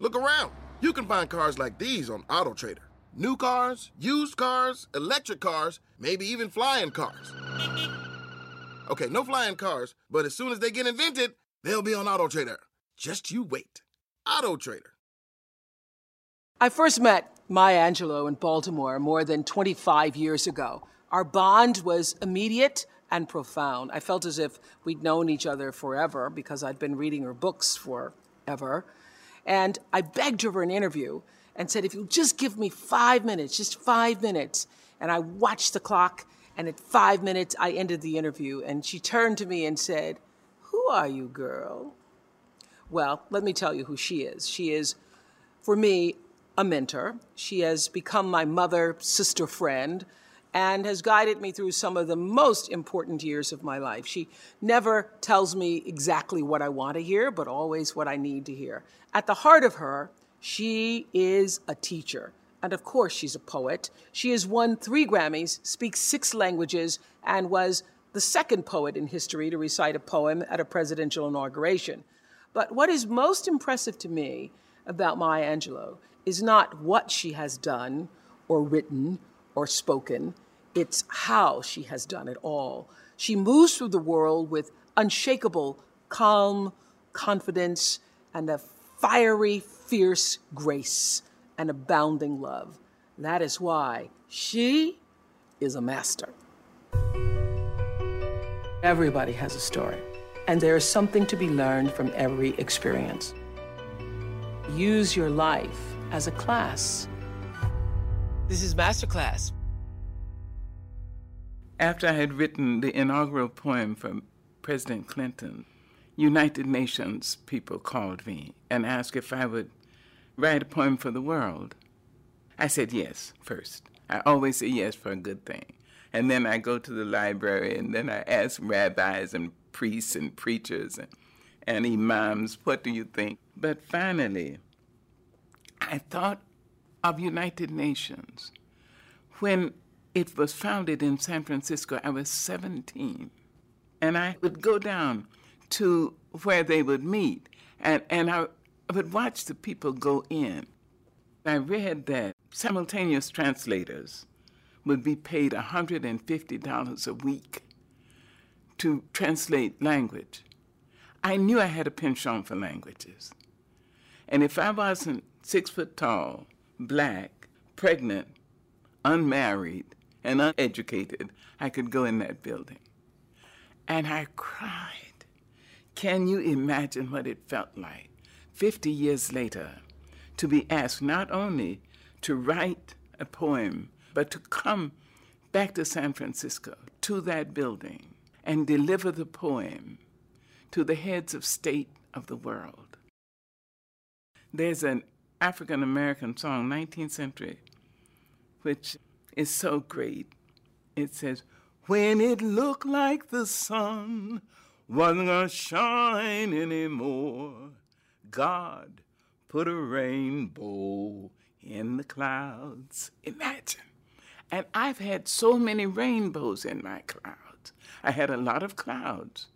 Look around. You can find cars like these on AutoTrader. New cars, used cars, electric cars, maybe even flying cars. Okay, no flying cars, but as soon as they get invented, they'll be on AutoTrader. Just you wait. AutoTrader. I first met Maya Angelou in Baltimore more than 25 years ago. Our bond was immediate and profound. I felt as if we'd known each other forever because I'd been reading her books forever. And I begged her for an interview and said, if you'll just give me five minutes, just five minutes. And I watched the clock, and at five minutes, I ended the interview. And she turned to me and said, Who are you, girl? Well, let me tell you who she is. She is, for me, a mentor. She has become my mother, sister, friend, and has guided me through some of the most important years of my life. She never tells me exactly what I want to hear, but always what I need to hear. At the heart of her, she is a teacher. And of course, she's a poet. She has won three Grammys, speaks six languages, and was the second poet in history to recite a poem at a presidential inauguration. But what is most impressive to me about Maya Angelou is not what she has done or written or spoken, it's how she has done it all. She moves through the world with unshakable calm, confidence, and a fiery, fierce grace and abounding love. That is why she is a master. Everybody has a story, and there is something to be learned from every experience. Use your life as a class. This is Masterclass. After I had written the inaugural poem for President Clinton, United Nations people called me and asked if I would write a poem for the world. I said yes first. I always say yes for a good thing. And then I go to the library and then I ask rabbis and priests and preachers and, and imams, what do you think? But finally, I thought of United Nations. When it was founded in San Francisco, I was 17. And I would go down to where they would meet, and, and I would watch the people go in. I read that simultaneous translators would be paid $150 a week to translate language. I knew I had a penchant for languages. And if I wasn't six foot tall, black, pregnant, unmarried, and uneducated, I could go in that building. And I cried. Can you imagine what it felt like 50 years later to be asked not only to write a poem, but to come back to San Francisco, to that building, and deliver the poem to the heads of state of the world? There's an African American song, 19th century, which is so great. It says, When it looked like the sun wasn't gonna shine anymore, God put a rainbow in the clouds. Imagine. And I've had so many rainbows in my clouds. I had a lot of clouds,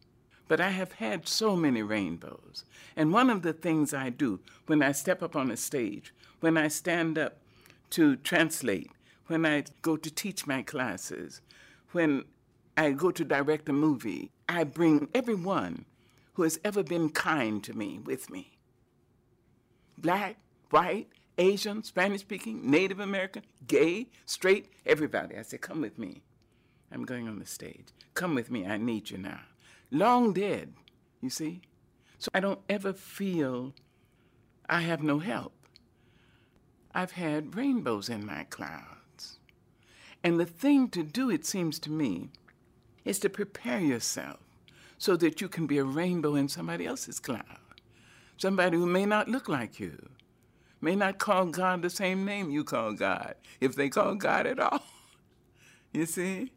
but I have had so many rainbows. And one of the things I do when I step up on a stage, when I stand up to translate, when I go to teach my classes, when I go to direct a movie, I bring everyone who has ever been kind to me with me. Black, white, Asian, Spanish speaking, Native American, gay, straight, everybody. I say, come with me. I'm going on the stage. Come with me. I need you now. Long dead, you see? So I don't ever feel I have no help. I've had rainbows in my clouds. And the thing to do, it seems to me, is to prepare yourself so that you can be a rainbow in somebody else's cloud. somebody who may not look like you, may not call God the same name you call God, if they call God at all. You see?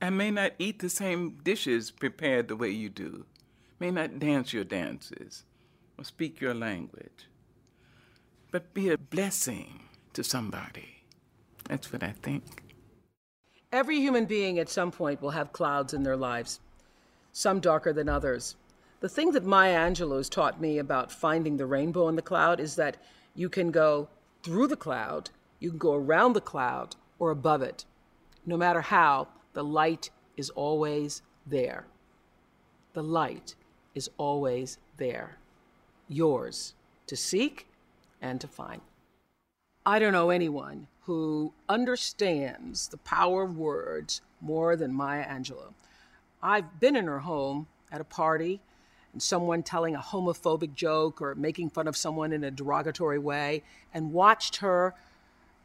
And may not eat the same dishes prepared the way you do, may not dance your dances or speak your language, but be a blessing to somebody. That's what I think. Every human being at some point will have clouds in their lives, some darker than others. The thing that Maya Angelou's taught me about finding the rainbow in the cloud is that you can go through the cloud, you can go around the cloud, or above it. No matter how, the light is always there. The light is always there. Yours to seek and to find. I don't know anyone who understands the power of words more than Maya Angelou. I've been in her home at a party and someone telling a homophobic joke or making fun of someone in a derogatory way and watched her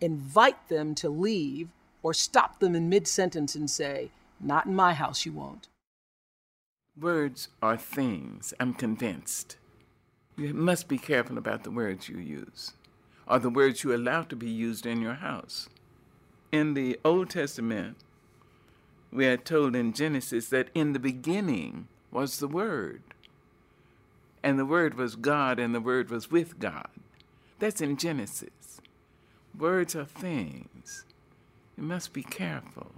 invite them to leave or stop them in mid sentence and say, Not in my house, you won't. Words are things, I'm convinced. You must be careful about the words you use, or the words you allow to be used in your house. In the Old Testament, we are told in Genesis that in the beginning was the Word. And the Word was God, and the Word was with God. That's in Genesis. Words are things. You must be careful.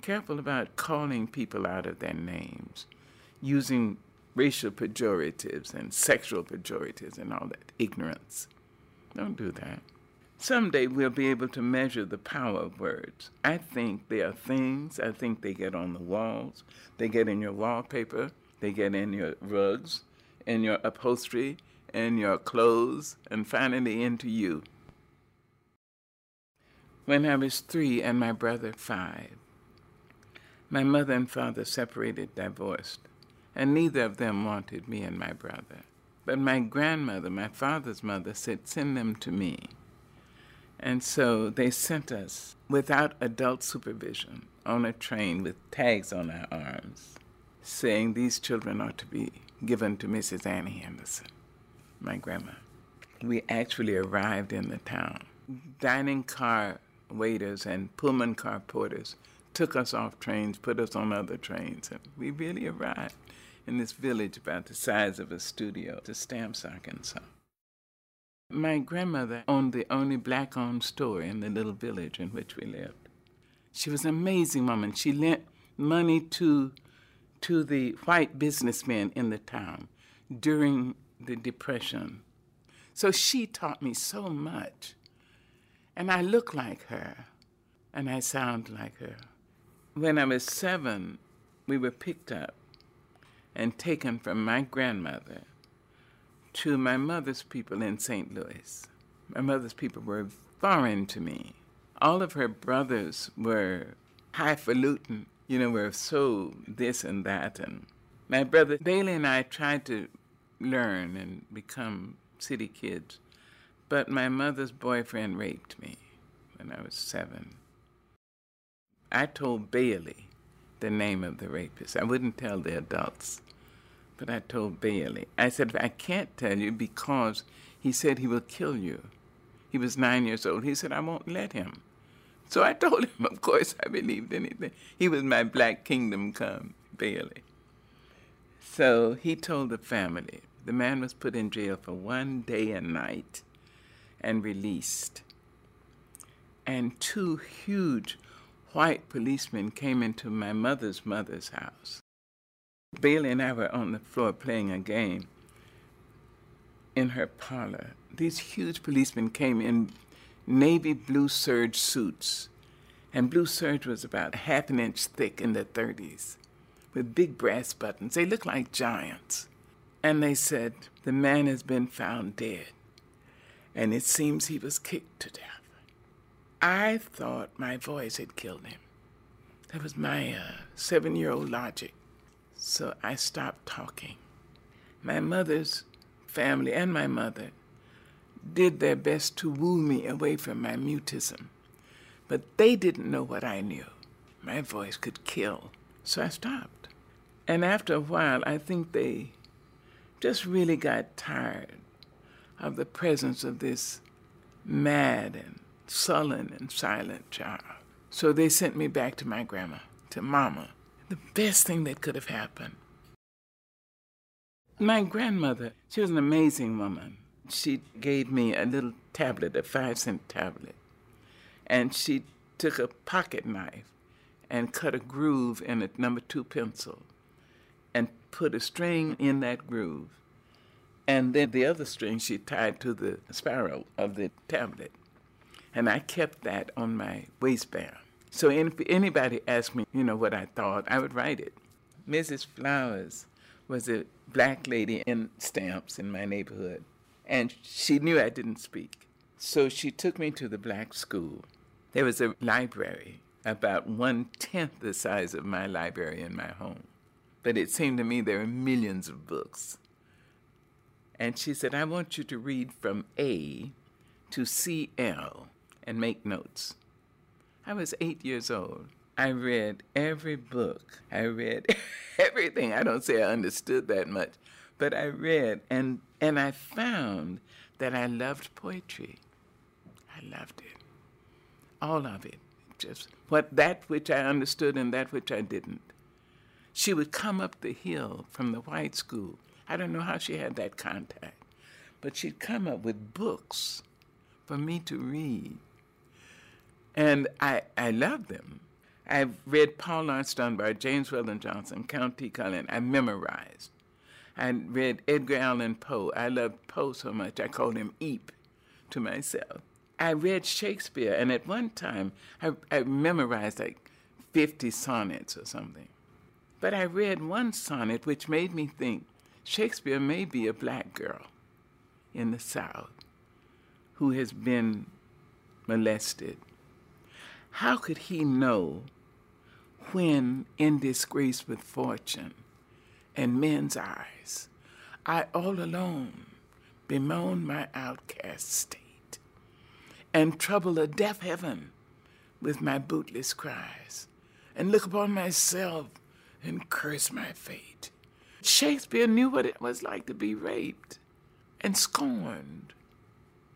Careful about calling people out of their names, using racial pejoratives and sexual pejoratives and all that ignorance. Don't do that. Someday we'll be able to measure the power of words. I think they are things. I think they get on the walls. They get in your wallpaper. They get in your rugs, in your upholstery, in your clothes, and finally into you. When I was three and my brother five, my mother and father separated, divorced, and neither of them wanted me and my brother. But my grandmother, my father's mother, said, Send them to me. And so they sent us without adult supervision on a train with tags on our arms, saying these children are to be given to Mrs. Annie Henderson, my grandma. We actually arrived in the town. Dining car waiters and Pullman car porters took us off trains, put us on other trains, and we really arrived in this village about the size of a studio to Stamps, Arkansas. My grandmother owned the only black owned store in the little village in which we lived. She was an amazing woman. She lent money to, to the white businessmen in the town during the Depression. So she taught me so much. And I look like her, and I sound like her. When I was seven, we were picked up and taken from my grandmother to my mother's people in St. Louis. My mother's people were foreign to me. All of her brothers were highfalutin, you know, were so this and that. And my brother Bailey and I tried to learn and become city kids, but my mother's boyfriend raped me when I was seven. I told Bailey the name of the rapist. I wouldn't tell the adults, but I told Bailey. I said, I can't tell you because he said he will kill you. He was nine years old. He said, I won't let him. So I told him, of course, I believed anything. He was my black kingdom come, Bailey. So he told the family. The man was put in jail for one day and night and released. And two huge white policemen came into my mother's mother's house. Bailey and I were on the floor playing a game in her parlor. These huge policemen came in navy blue serge suits, and blue serge was about half an inch thick in the 30s, with big brass buttons. They looked like giants. And they said, The man has been found dead, and it seems he was kicked to death. I thought my voice had killed him. That was my uh, seven year old logic. So I stopped talking. My mother's family and my mother did their best to woo me away from my mutism, but they didn't know what I knew. My voice could kill. So I stopped. And after a while, I think they just really got tired of the presence of this mad and sullen and silent child. So they sent me back to my grandma, to mama. The best thing that could have happened. My grandmother, she was an amazing woman. She gave me a little tablet, a five cent tablet, and she took a pocket knife and cut a groove in a number two pencil and put a string in that groove. And then the other string she tied to the spiral of the tablet. And I kept that on my waistband. So if anybody asked me, you know, what I thought, I would write it. Mrs. Flowers was a black lady in Stamps in my neighborhood, and she knew I didn't speak. So she took me to the black school. There was a library about one tenth the size of my library in my home. But it seemed to me there were millions of books. And she said, I want you to read from A to CL and make notes. I was eight years old. I read every book. I read everything. I don't say I understood that much, but I read and and I found that I loved poetry. I loved it. All of it. Just what that which I understood and that which I didn't. She would come up the hill from the white school. I don't know how she had that contact, but she'd come up with books for me to read. And I, I loved them. I read Paul Laurence Dunbar, James Weldon Johnson, Countee Cullen. I memorized. I read Edgar Allan Poe. I loved Poe so much I called him Eep to myself. I read Shakespeare, and at one time I, I memorized like 50 sonnets or something. But I read one sonnet which made me think Shakespeare may be a black girl in the South who has been molested. How could he know when, in disgrace with fortune and men's eyes, I all alone bemoan my outcast state and trouble a deaf heaven with my bootless cries and look upon myself and curse my fate? Shakespeare knew what it was like to be raped and scorned,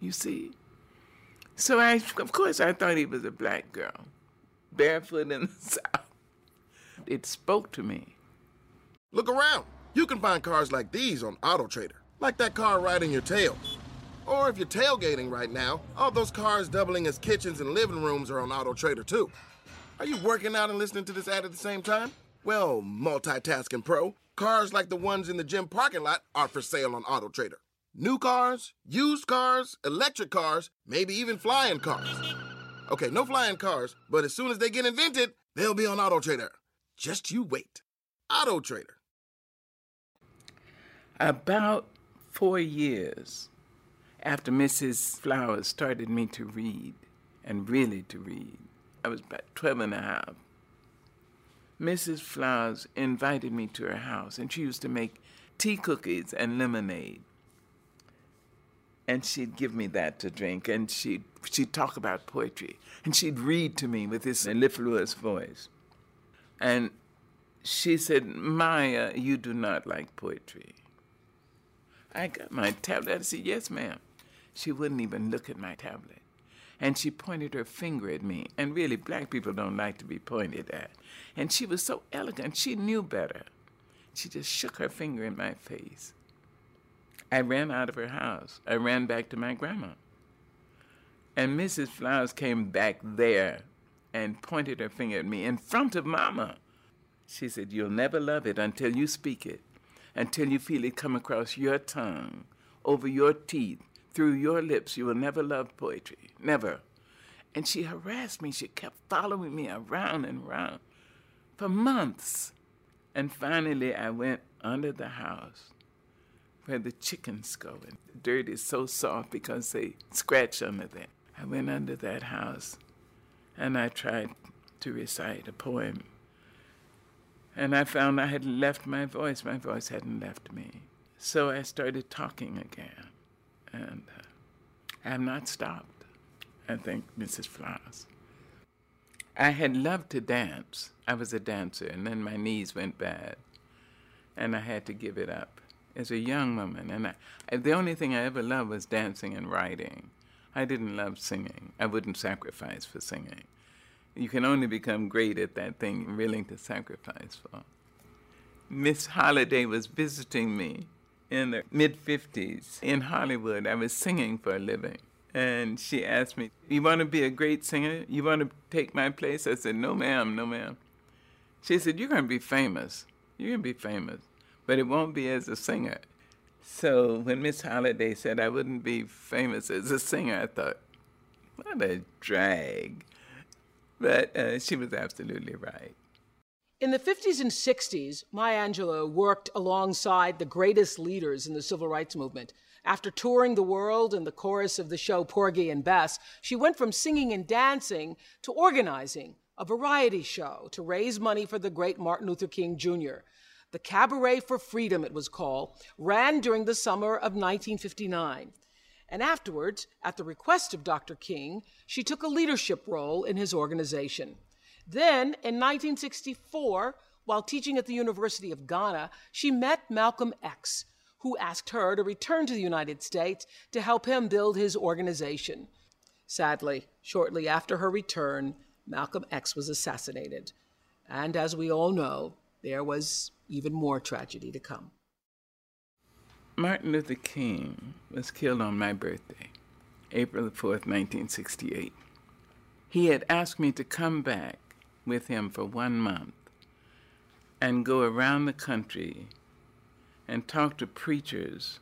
you see. So I, of course, I thought he was a black girl, barefoot in the South. It spoke to me. Look around. You can find cars like these on AutoTrader, like that car riding your tail. Or if you're tailgating right now, all those cars doubling as kitchens and living rooms are on AutoTrader too. Are you working out and listening to this ad at the same time? Well, multitasking pro, cars like the ones in the gym parking lot are for sale on AutoTrader. New cars, used cars, electric cars, maybe even flying cars. Okay, no flying cars, but as soon as they get invented, they'll be on AutoTrader. Just you wait. AutoTrader. About four years after Mrs. Flowers started me to read, and really to read, I was about 12 and a half. Mrs. Flowers invited me to her house, and she used to make tea cookies and lemonade and she'd give me that to drink, and she'd, she'd talk about poetry, and she'd read to me with this mellifluous voice. And she said, Maya, you do not like poetry. I got my tablet. I said, Yes, ma'am. She wouldn't even look at my tablet. And she pointed her finger at me. And really, black people don't like to be pointed at. And she was so elegant, she knew better. She just shook her finger in my face. I ran out of her house. I ran back to my grandma. And Mrs. Flowers came back there and pointed her finger at me in front of Mama. She said, You'll never love it until you speak it, until you feel it come across your tongue, over your teeth, through your lips. You will never love poetry. Never. And she harassed me. She kept following me around and around for months. And finally, I went under the house where the chickens go. And the dirt is so soft because they scratch under there. I went under that house and I tried to recite a poem. And I found I had left my voice. My voice hadn't left me. So I started talking again. And I have not stopped. I thank Mrs. Flowers. I had loved to dance. I was a dancer, and then my knees went bad, and I had to give it up as a young woman. And I, the only thing I ever loved was dancing and writing. I didn't love singing. I wouldn't sacrifice for singing. You can only become great at that thing you're willing to sacrifice for. Miss Holiday was visiting me in the mid 50s in Hollywood. I was singing for a living. And she asked me, You want to be a great singer? You want to take my place? I said, No, ma'am, no, ma'am. She said, You're going to be famous. You're going to be famous, but it won't be as a singer. So when Miss Holiday said I wouldn't be famous as a singer, I thought, What a drag. But uh, she was absolutely right. In the 50s and 60s, Maya Angelou worked alongside the greatest leaders in the civil rights movement. After touring the world in the chorus of the show Porgy and Bess, she went from singing and dancing to organizing a variety show to raise money for the great Martin Luther King Jr. The Cabaret for Freedom, it was called, ran during the summer of 1959. And afterwards, at the request of Dr. King, she took a leadership role in his organization. Then, in 1964, while teaching at the University of Ghana, she met Malcolm X, who asked her to return to the United States to help him build his organization. Sadly, shortly after her return, Malcolm X was assassinated. And as we all know, there was even more tragedy to come. Martin Luther King was killed on my birthday, April 4th, 1968. He had asked me to come back with him for one month and go around the country and talk to preachers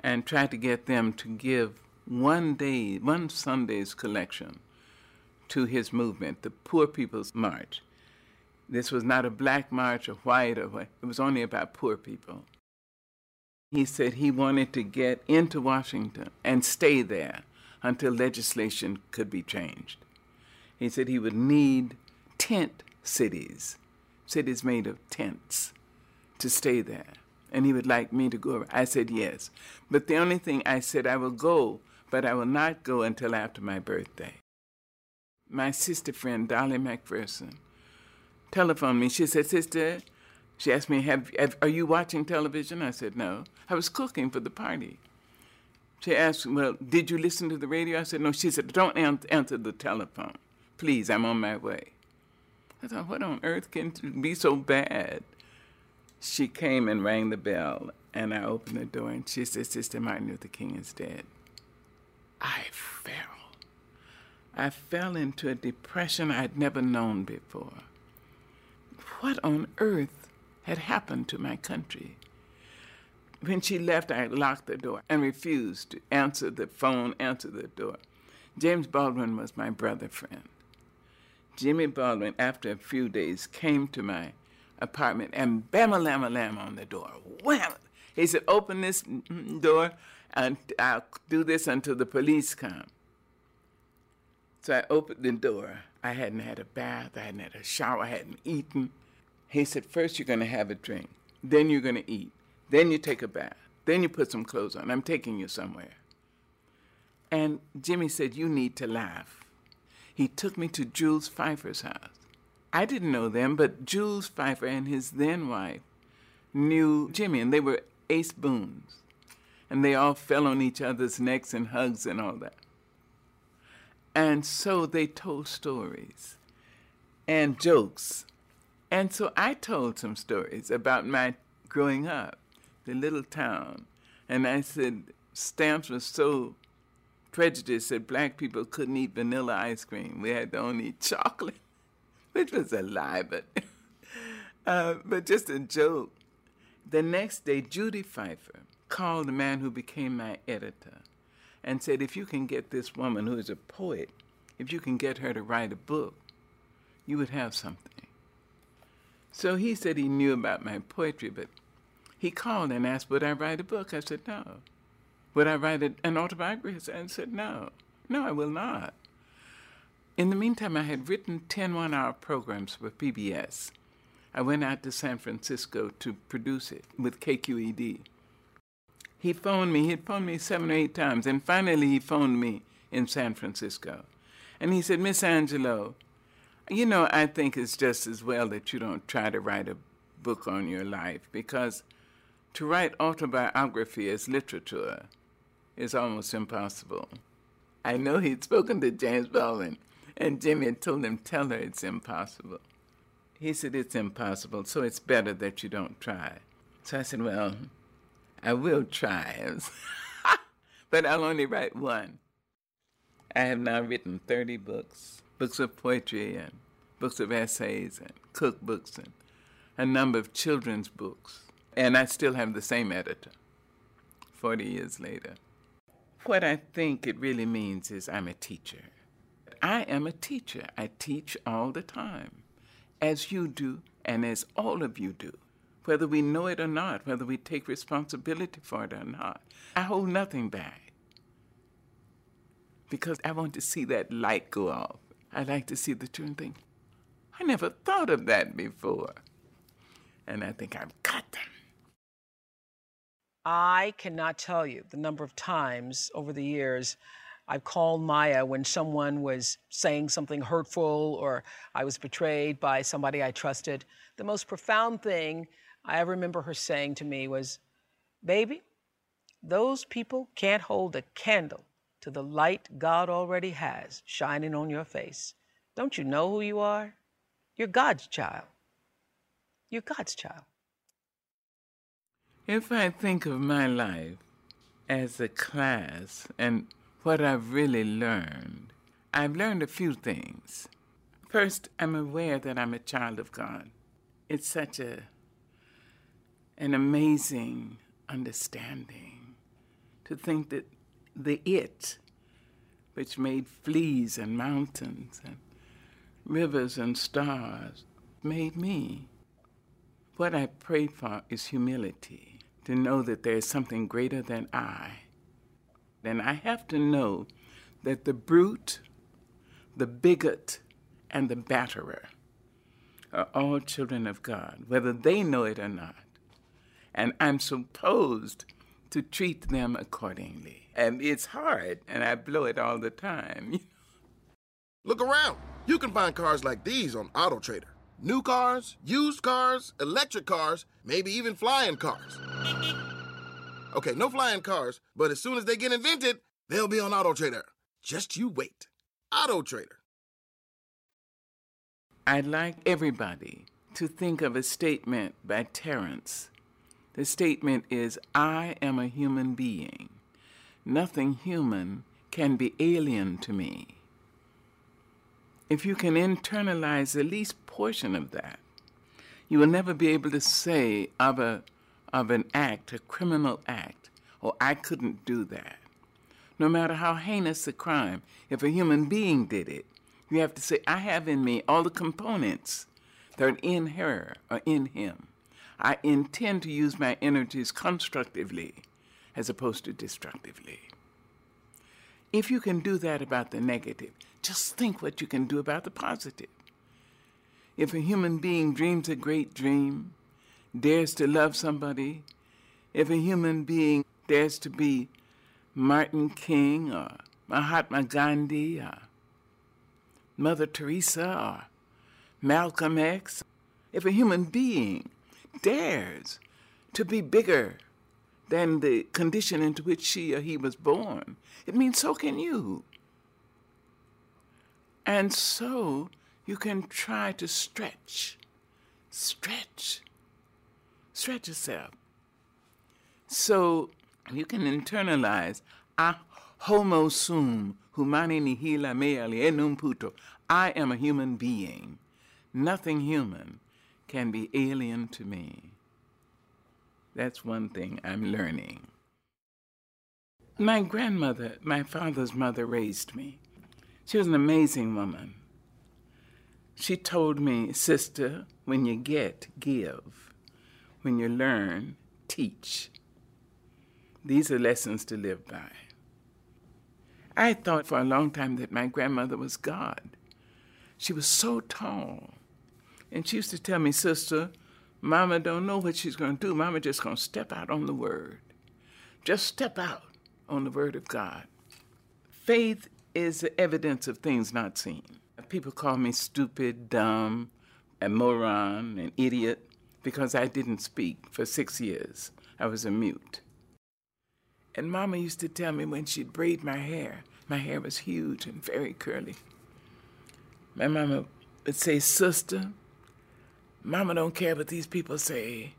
and try to get them to give one day, one Sunday's collection to his movement, the Poor People's March. This was not a black march or white or white, it was only about poor people. He said he wanted to get into Washington and stay there until legislation could be changed. He said he would need tent cities, cities made of tents, to stay there. And he would like me to go. I said yes. But the only thing I said, I will go, but I will not go until after my birthday. My sister friend, Dolly McPherson, telephoned me. She said, Sister, she asked me, have, have, Are you watching television? I said, No. I was cooking for the party. She asked, Well, did you listen to the radio? I said, No. She said, Don't answer the telephone. Please, I'm on my way. I thought, What on earth can be so bad? She came and rang the bell, and I opened the door, and she said, Sister Martin Luther King is dead. I fell. I fell into a depression I'd never known before. What on earth had happened to my country? When she left, I locked the door and refused to answer the phone, answer the door. James Baldwin was my brother friend. Jimmy Baldwin, after a few days, came to my apartment and bam a lam a lam on the door. Wham! He said, Open this door and I'll do this until the police come. So I opened the door. I hadn't had a bath, I hadn't had a shower, I hadn't eaten. He said, First, you're going to have a drink, then you're going to eat, then you take a bath, then you put some clothes on. I'm taking you somewhere. And Jimmy said, You need to laugh. He took me to Jules Feiffer's house. I didn't know them, but Jules Feiffer and his then wife knew Jimmy, and they were ace boons. And they all fell on each other's necks and hugs and all that. And so they told stories and jokes. And so I told some stories about my growing up, the little town. And I said, Stamps was so prejudiced that black people couldn't eat vanilla ice cream. We had to only eat chocolate which was a lie, but uh, but just a joke. The next day, Judy Feiffer called the man who became my editor and said, if you can get this woman who is a poet, if you can get her to write a book, you would have something. So he said he knew about my poetry, but he called and asked, would I write a book? I said, no. Would I write an autobiography? I said, no. No, I will not. In the meantime, I had written 10 one hour programs for PBS. I went out to San Francisco to produce it with KQED. He phoned me, he had phoned me seven or eight times, and finally he phoned me in San Francisco. And he said, Miss Angelou, you know, I think it's just as well that you don't try to write a book on your life because To write autobiography as literature is almost impossible. I know he'd spoken to James Baldwin, and Jimmy had told him, Tell her it's impossible. He said, It's impossible, so it's better that you don't try. So I said, Well, I will try, but I'll only write one. I have now written 30 books, books of poetry and books of essays and cookbooks and a number of children's books. And I still have the same editor 40 years later. What I think it really means is I'm a teacher. I am a teacher. I teach all the time, as you do and as all of you do, whether we know it or not, whether we take responsibility for it or not. I hold nothing back because I want to see that light go off. I like to see the children think, I never thought of that before. And I think I've got them. I cannot tell you the number of times over the years I've called Maya when someone was saying something hurtful or I was betrayed by somebody I trusted. The most profound thing I remember her saying to me was, Baby, those people can't hold a candle to the light God already has shining on your face. Don't you know who you are? You're God's child. You're God's child. If I think of my life as a class and what I've really learned, I've learned a few things. First, I'm aware that I'm a child of God. It's such a an amazing understanding to think that the it, which made fleas and mountains and rivers and stars, made me. What I pray for is humility, to know that there is something greater than I then I have to know that the brute, the bigot, and the batterer are all children of God, whether they know it or not. And I'm supposed to treat them accordingly. And it's hard, and I blow it all the time. Look around. You can find cars like these on AutoTrader. New cars, used cars, electric cars, maybe even flying cars. Okay, no flying cars, but as soon as they get invented, they'll be on Auto Trader. Just you wait. Auto Trader. I'd like everybody to think of a statement by Terence. The statement is I am a human being. Nothing human can be alien to me. If you can internalize the least portion of that, you will never be able to say of a of an act, a criminal act, or I couldn't do that. No matter how heinous the crime, if a human being did it, you have to say, I have in me all the components that are in her or in him. I intend to use my energies constructively as opposed to destructively. If you can do that about the negative, just think what you can do about the positive. If a human being dreams a great dream, dares to love somebody, if a human being dares to be Martin King or Mahatma Gandhi or Mother Teresa or Malcolm X, if a human being dares to be bigger than the condition into which she or he was born, it means so can you. And so you can try to stretch, stretch, Stretch yourself. So you can internalize a homo sum humani nihil a me alienum puto. I am a human being. Nothing human can be alien to me. That's one thing I'm learning. My grandmother, my father's mother, raised me. She was an amazing woman. She told me, Sister, when you get, give. When you learn, teach. These are lessons to live by. I thought for a long time that my grandmother was God. She was so tall. And she used to tell me, Sister, Mama don't know what she's going to do. Mama just going to step out on the Word. Just step out on the Word of God. Faith is the evidence of things not seen. People call me stupid, dumb, a moron, an idiot because I didn't speak for six years. I was a mute. And Mama used to tell me when she'd braid my hair, my hair was huge and very curly. My mama would say, Sister, Mama don't care what these people say,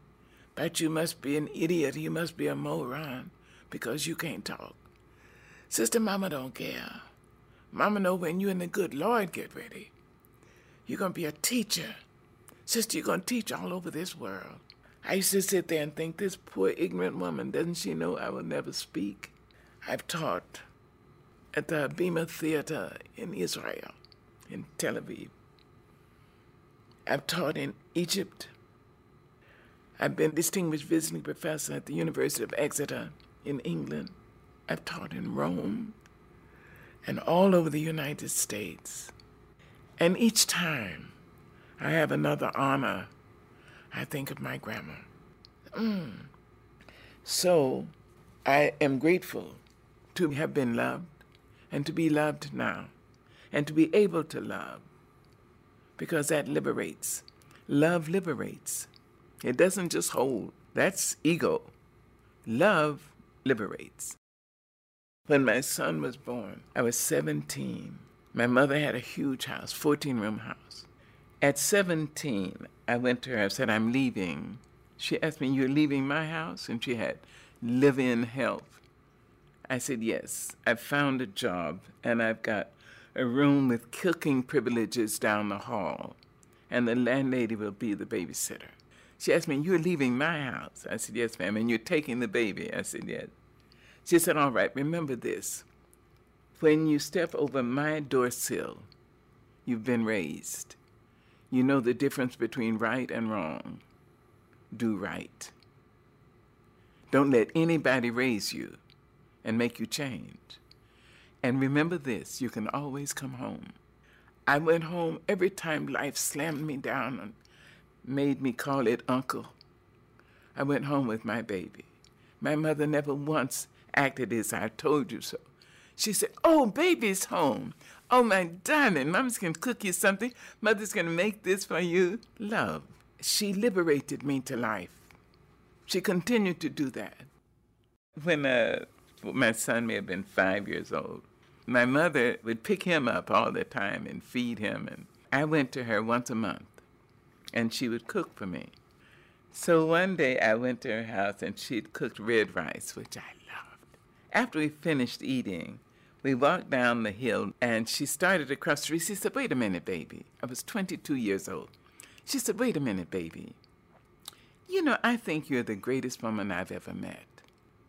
but you must be an idiot, you must be a moron, because you can't talk. Sister, Mama don't care. Mama know when you and the good Lord get ready, you're gonna be a teacher. Sister, you're gonna teach all over this world. I used to sit there and think, this poor ignorant woman, doesn't she know I will never speak? I've taught at the Bima Theater in Israel, in Tel Aviv. I've taught in Egypt. I've been distinguished visiting professor at the University of Exeter in England. I've taught in Rome and all over the United States. And each time I have another honor I think of my grandma. Mm. So I am grateful to have been loved and to be loved now and to be able to love because that liberates. Love liberates. It doesn't just hold, that's ego. Love liberates. When my son was born, I was 17. My mother had a huge house, 14 room house. At 17, I went to her and said, I'm leaving. She asked me, You're leaving my house? And she had live in help. I said, Yes, I've found a job and I've got a room with cooking privileges down the hall, and the landlady will be the babysitter. She asked me, You're leaving my house? I said, Yes, ma'am. And you're taking the baby? I said, Yes. She said, All right, remember this. When you step over my door sill, you've been raised. You know the difference between right and wrong. Do right. Don't let anybody raise you and make you change. And remember this you can always come home. I went home every time life slammed me down and made me call it uncle. I went home with my baby. My mother never once acted as I told you so. She said, Oh, baby's home. Oh, my darling, Mama's going to cook you something. Mother's to make this for you. Love. She liberated me to life. She continued to do that. When uh, my son may have been five years old, my mother would pick him up all the time and feed him. And I went to her once a month, and she would cook for me. So one day I went to her house, and she'd cooked red rice, which I loved. After we finished eating, we walked down the hill, and she started across the street. She said, Wait a minute, baby. I was 22 years old. She said, Wait a minute, baby. You know, I think you're the greatest woman I've ever met.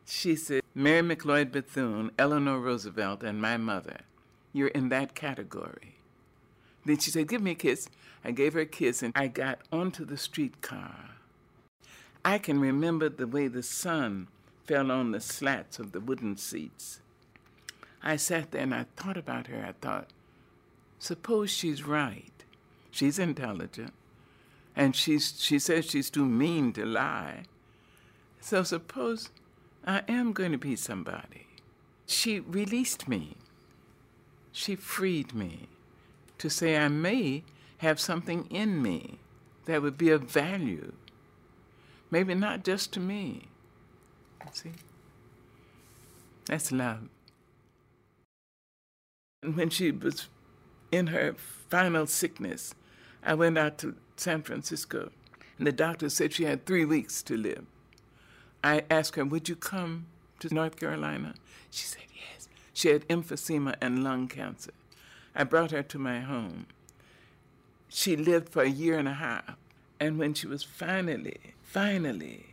She said, Mary McLeod Bethune, Eleanor Roosevelt, and my mother, you're in that category. Then she said, Give me a kiss. I gave her a kiss, and I got onto the streetcar. I can remember the way the sun fell on the slats of the wooden seats. I sat there and I thought about her. I thought, suppose she's right. She's intelligent. And she's, she says she's too mean to lie. So suppose I am going to be somebody. She released me. She freed me to say I may have something in me that would be of value. Maybe not just to me. See? That's love. And when she was in her final sickness, I went out to San Francisco, and the doctor said she had three weeks to live. I asked her, Would you come to North Carolina? She said, Yes. She had emphysema and lung cancer. I brought her to my home. She lived for a year and a half. And when she was finally, finally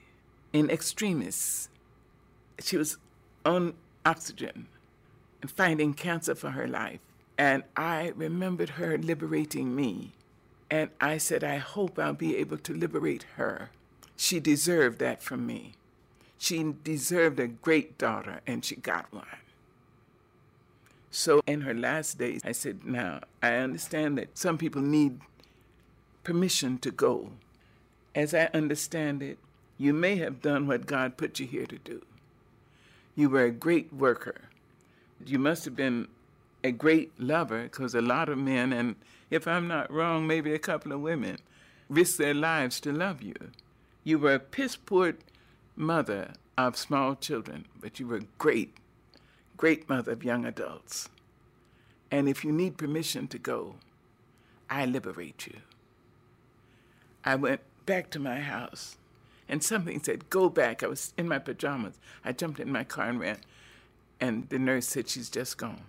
in extremis, she was on oxygen and fighting cancer for her life. And I remembered her liberating me. And I said, I hope I'll be able to liberate her. She deserved that from me. She deserved a great daughter, and she got one. So in her last days, I said, Now, I understand that some people need permission to go. As I understand it, you may have done what God put you here to do. You were a great worker you must have been a great lover because a lot of men, and if I'm not wrong, maybe a couple of women, risked their lives to love you. You were a piss poor mother of small children, but you were a great, great mother of young adults. And if you need permission to go, I liberate you. I went back to my house and something said, Go back. I was in my pajamas. I jumped in my car and ran. And the nurse said, She's just gone.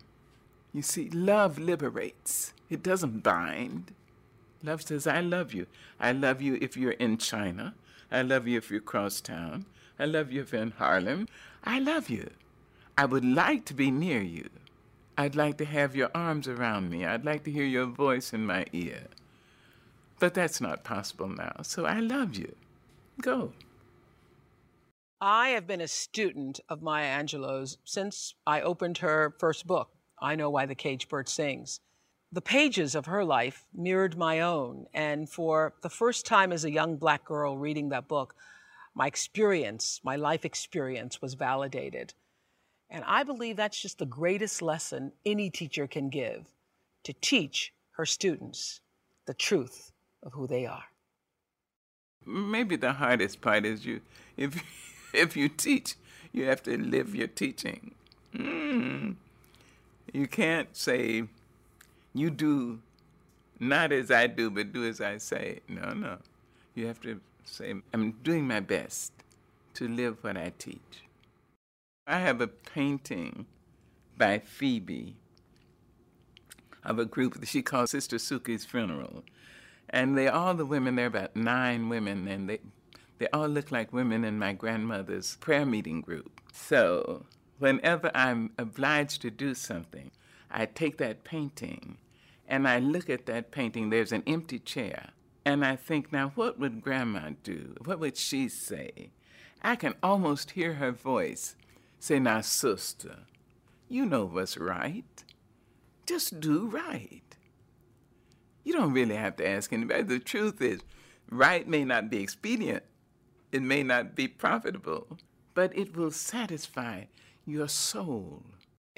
You see, love liberates, it doesn't bind. Love says, I love you. I love you if you're in China. I love you if you're across town. I love you if you're in Harlem. I love you. I would like to be near you. I'd like to have your arms around me. I'd like to hear your voice in my ear. But that's not possible now. So I love you. Go. I have been a student of Maya Angelou's since I opened her first book, I Know Why the Caged Bird Sings. The pages of her life mirrored my own, and for the first time as a young black girl reading that book, my experience, my life experience, was validated. And I believe that's just the greatest lesson any teacher can give to teach her students the truth of who they are. Maybe the hardest part is you if if you teach, you have to live your teaching. Mm. You can't say you do not as I do, but do as I say. No, no. You have to say, I'm doing my best to live what I teach. I have a painting by Phoebe of a group that she calls Sister Suki's Funeral. And they all the women, there are about nine women, and they they all look like women in my grandmother's prayer meeting group. So whenever I'm obliged to do something, I take that painting and I look at that painting. There's an empty chair. And I think, now what would grandma do? What would she say? I can almost hear her voice say, Now, sister, you know what's right. Just do right. You don't really have to ask anybody. The truth is, right may not be expedient, it may not be profitable, but it will satisfy your soul.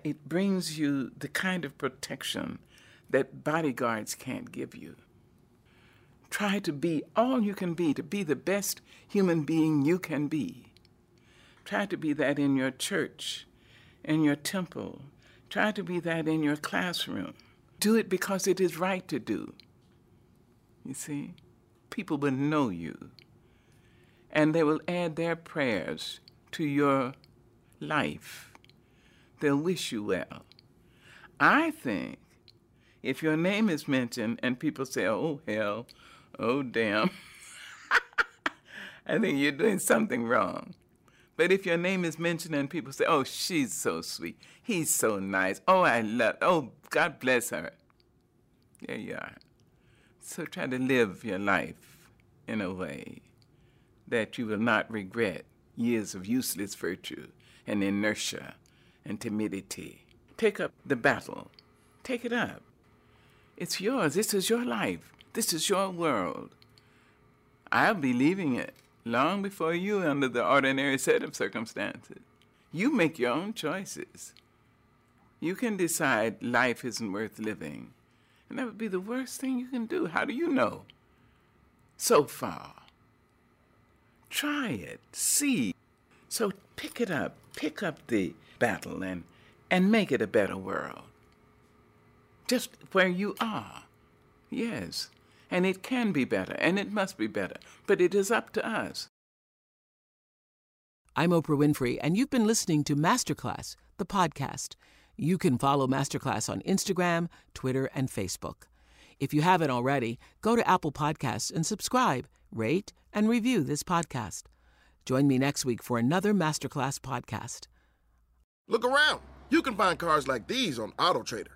It brings you the kind of protection that bodyguards can't give you. Try to be all you can be, to be the best human being you can be. Try to be that in your church, in your temple. Try to be that in your classroom. Do it because it is right to do. You see? People will know you. And they will add their prayers to your life. They'll wish you well. I think if your name is mentioned and people say, oh, hell, oh, damn, I think you're doing something wrong. But if your name is mentioned and people say, oh, she's so sweet, he's so nice, oh, I love, oh, God bless her, there you are. So try to live your life in a way that you will not regret years of useless virtue and inertia and timidity. Take up the battle. Take it up. It's yours. This is your life. This is your world. I'll be leaving it long before you under the ordinary set of circumstances. You make your own choices. You can decide life isn't worth living. And that would be the worst thing you can do. How do you know? So far. Try it. See. So pick it up. Pick up the battle and, and make it a better world. Just where you are. Yes. And it can be better, and it must be better. But it is up to us. I'm Oprah Winfrey, and you've been listening to Masterclass, the podcast. You can follow Masterclass on Instagram, Twitter, and Facebook. If you haven't already, go to Apple Podcasts and subscribe, rate, and review this podcast. Join me next week for another Masterclass podcast. Look around. You can find cars like these on AutoTrader,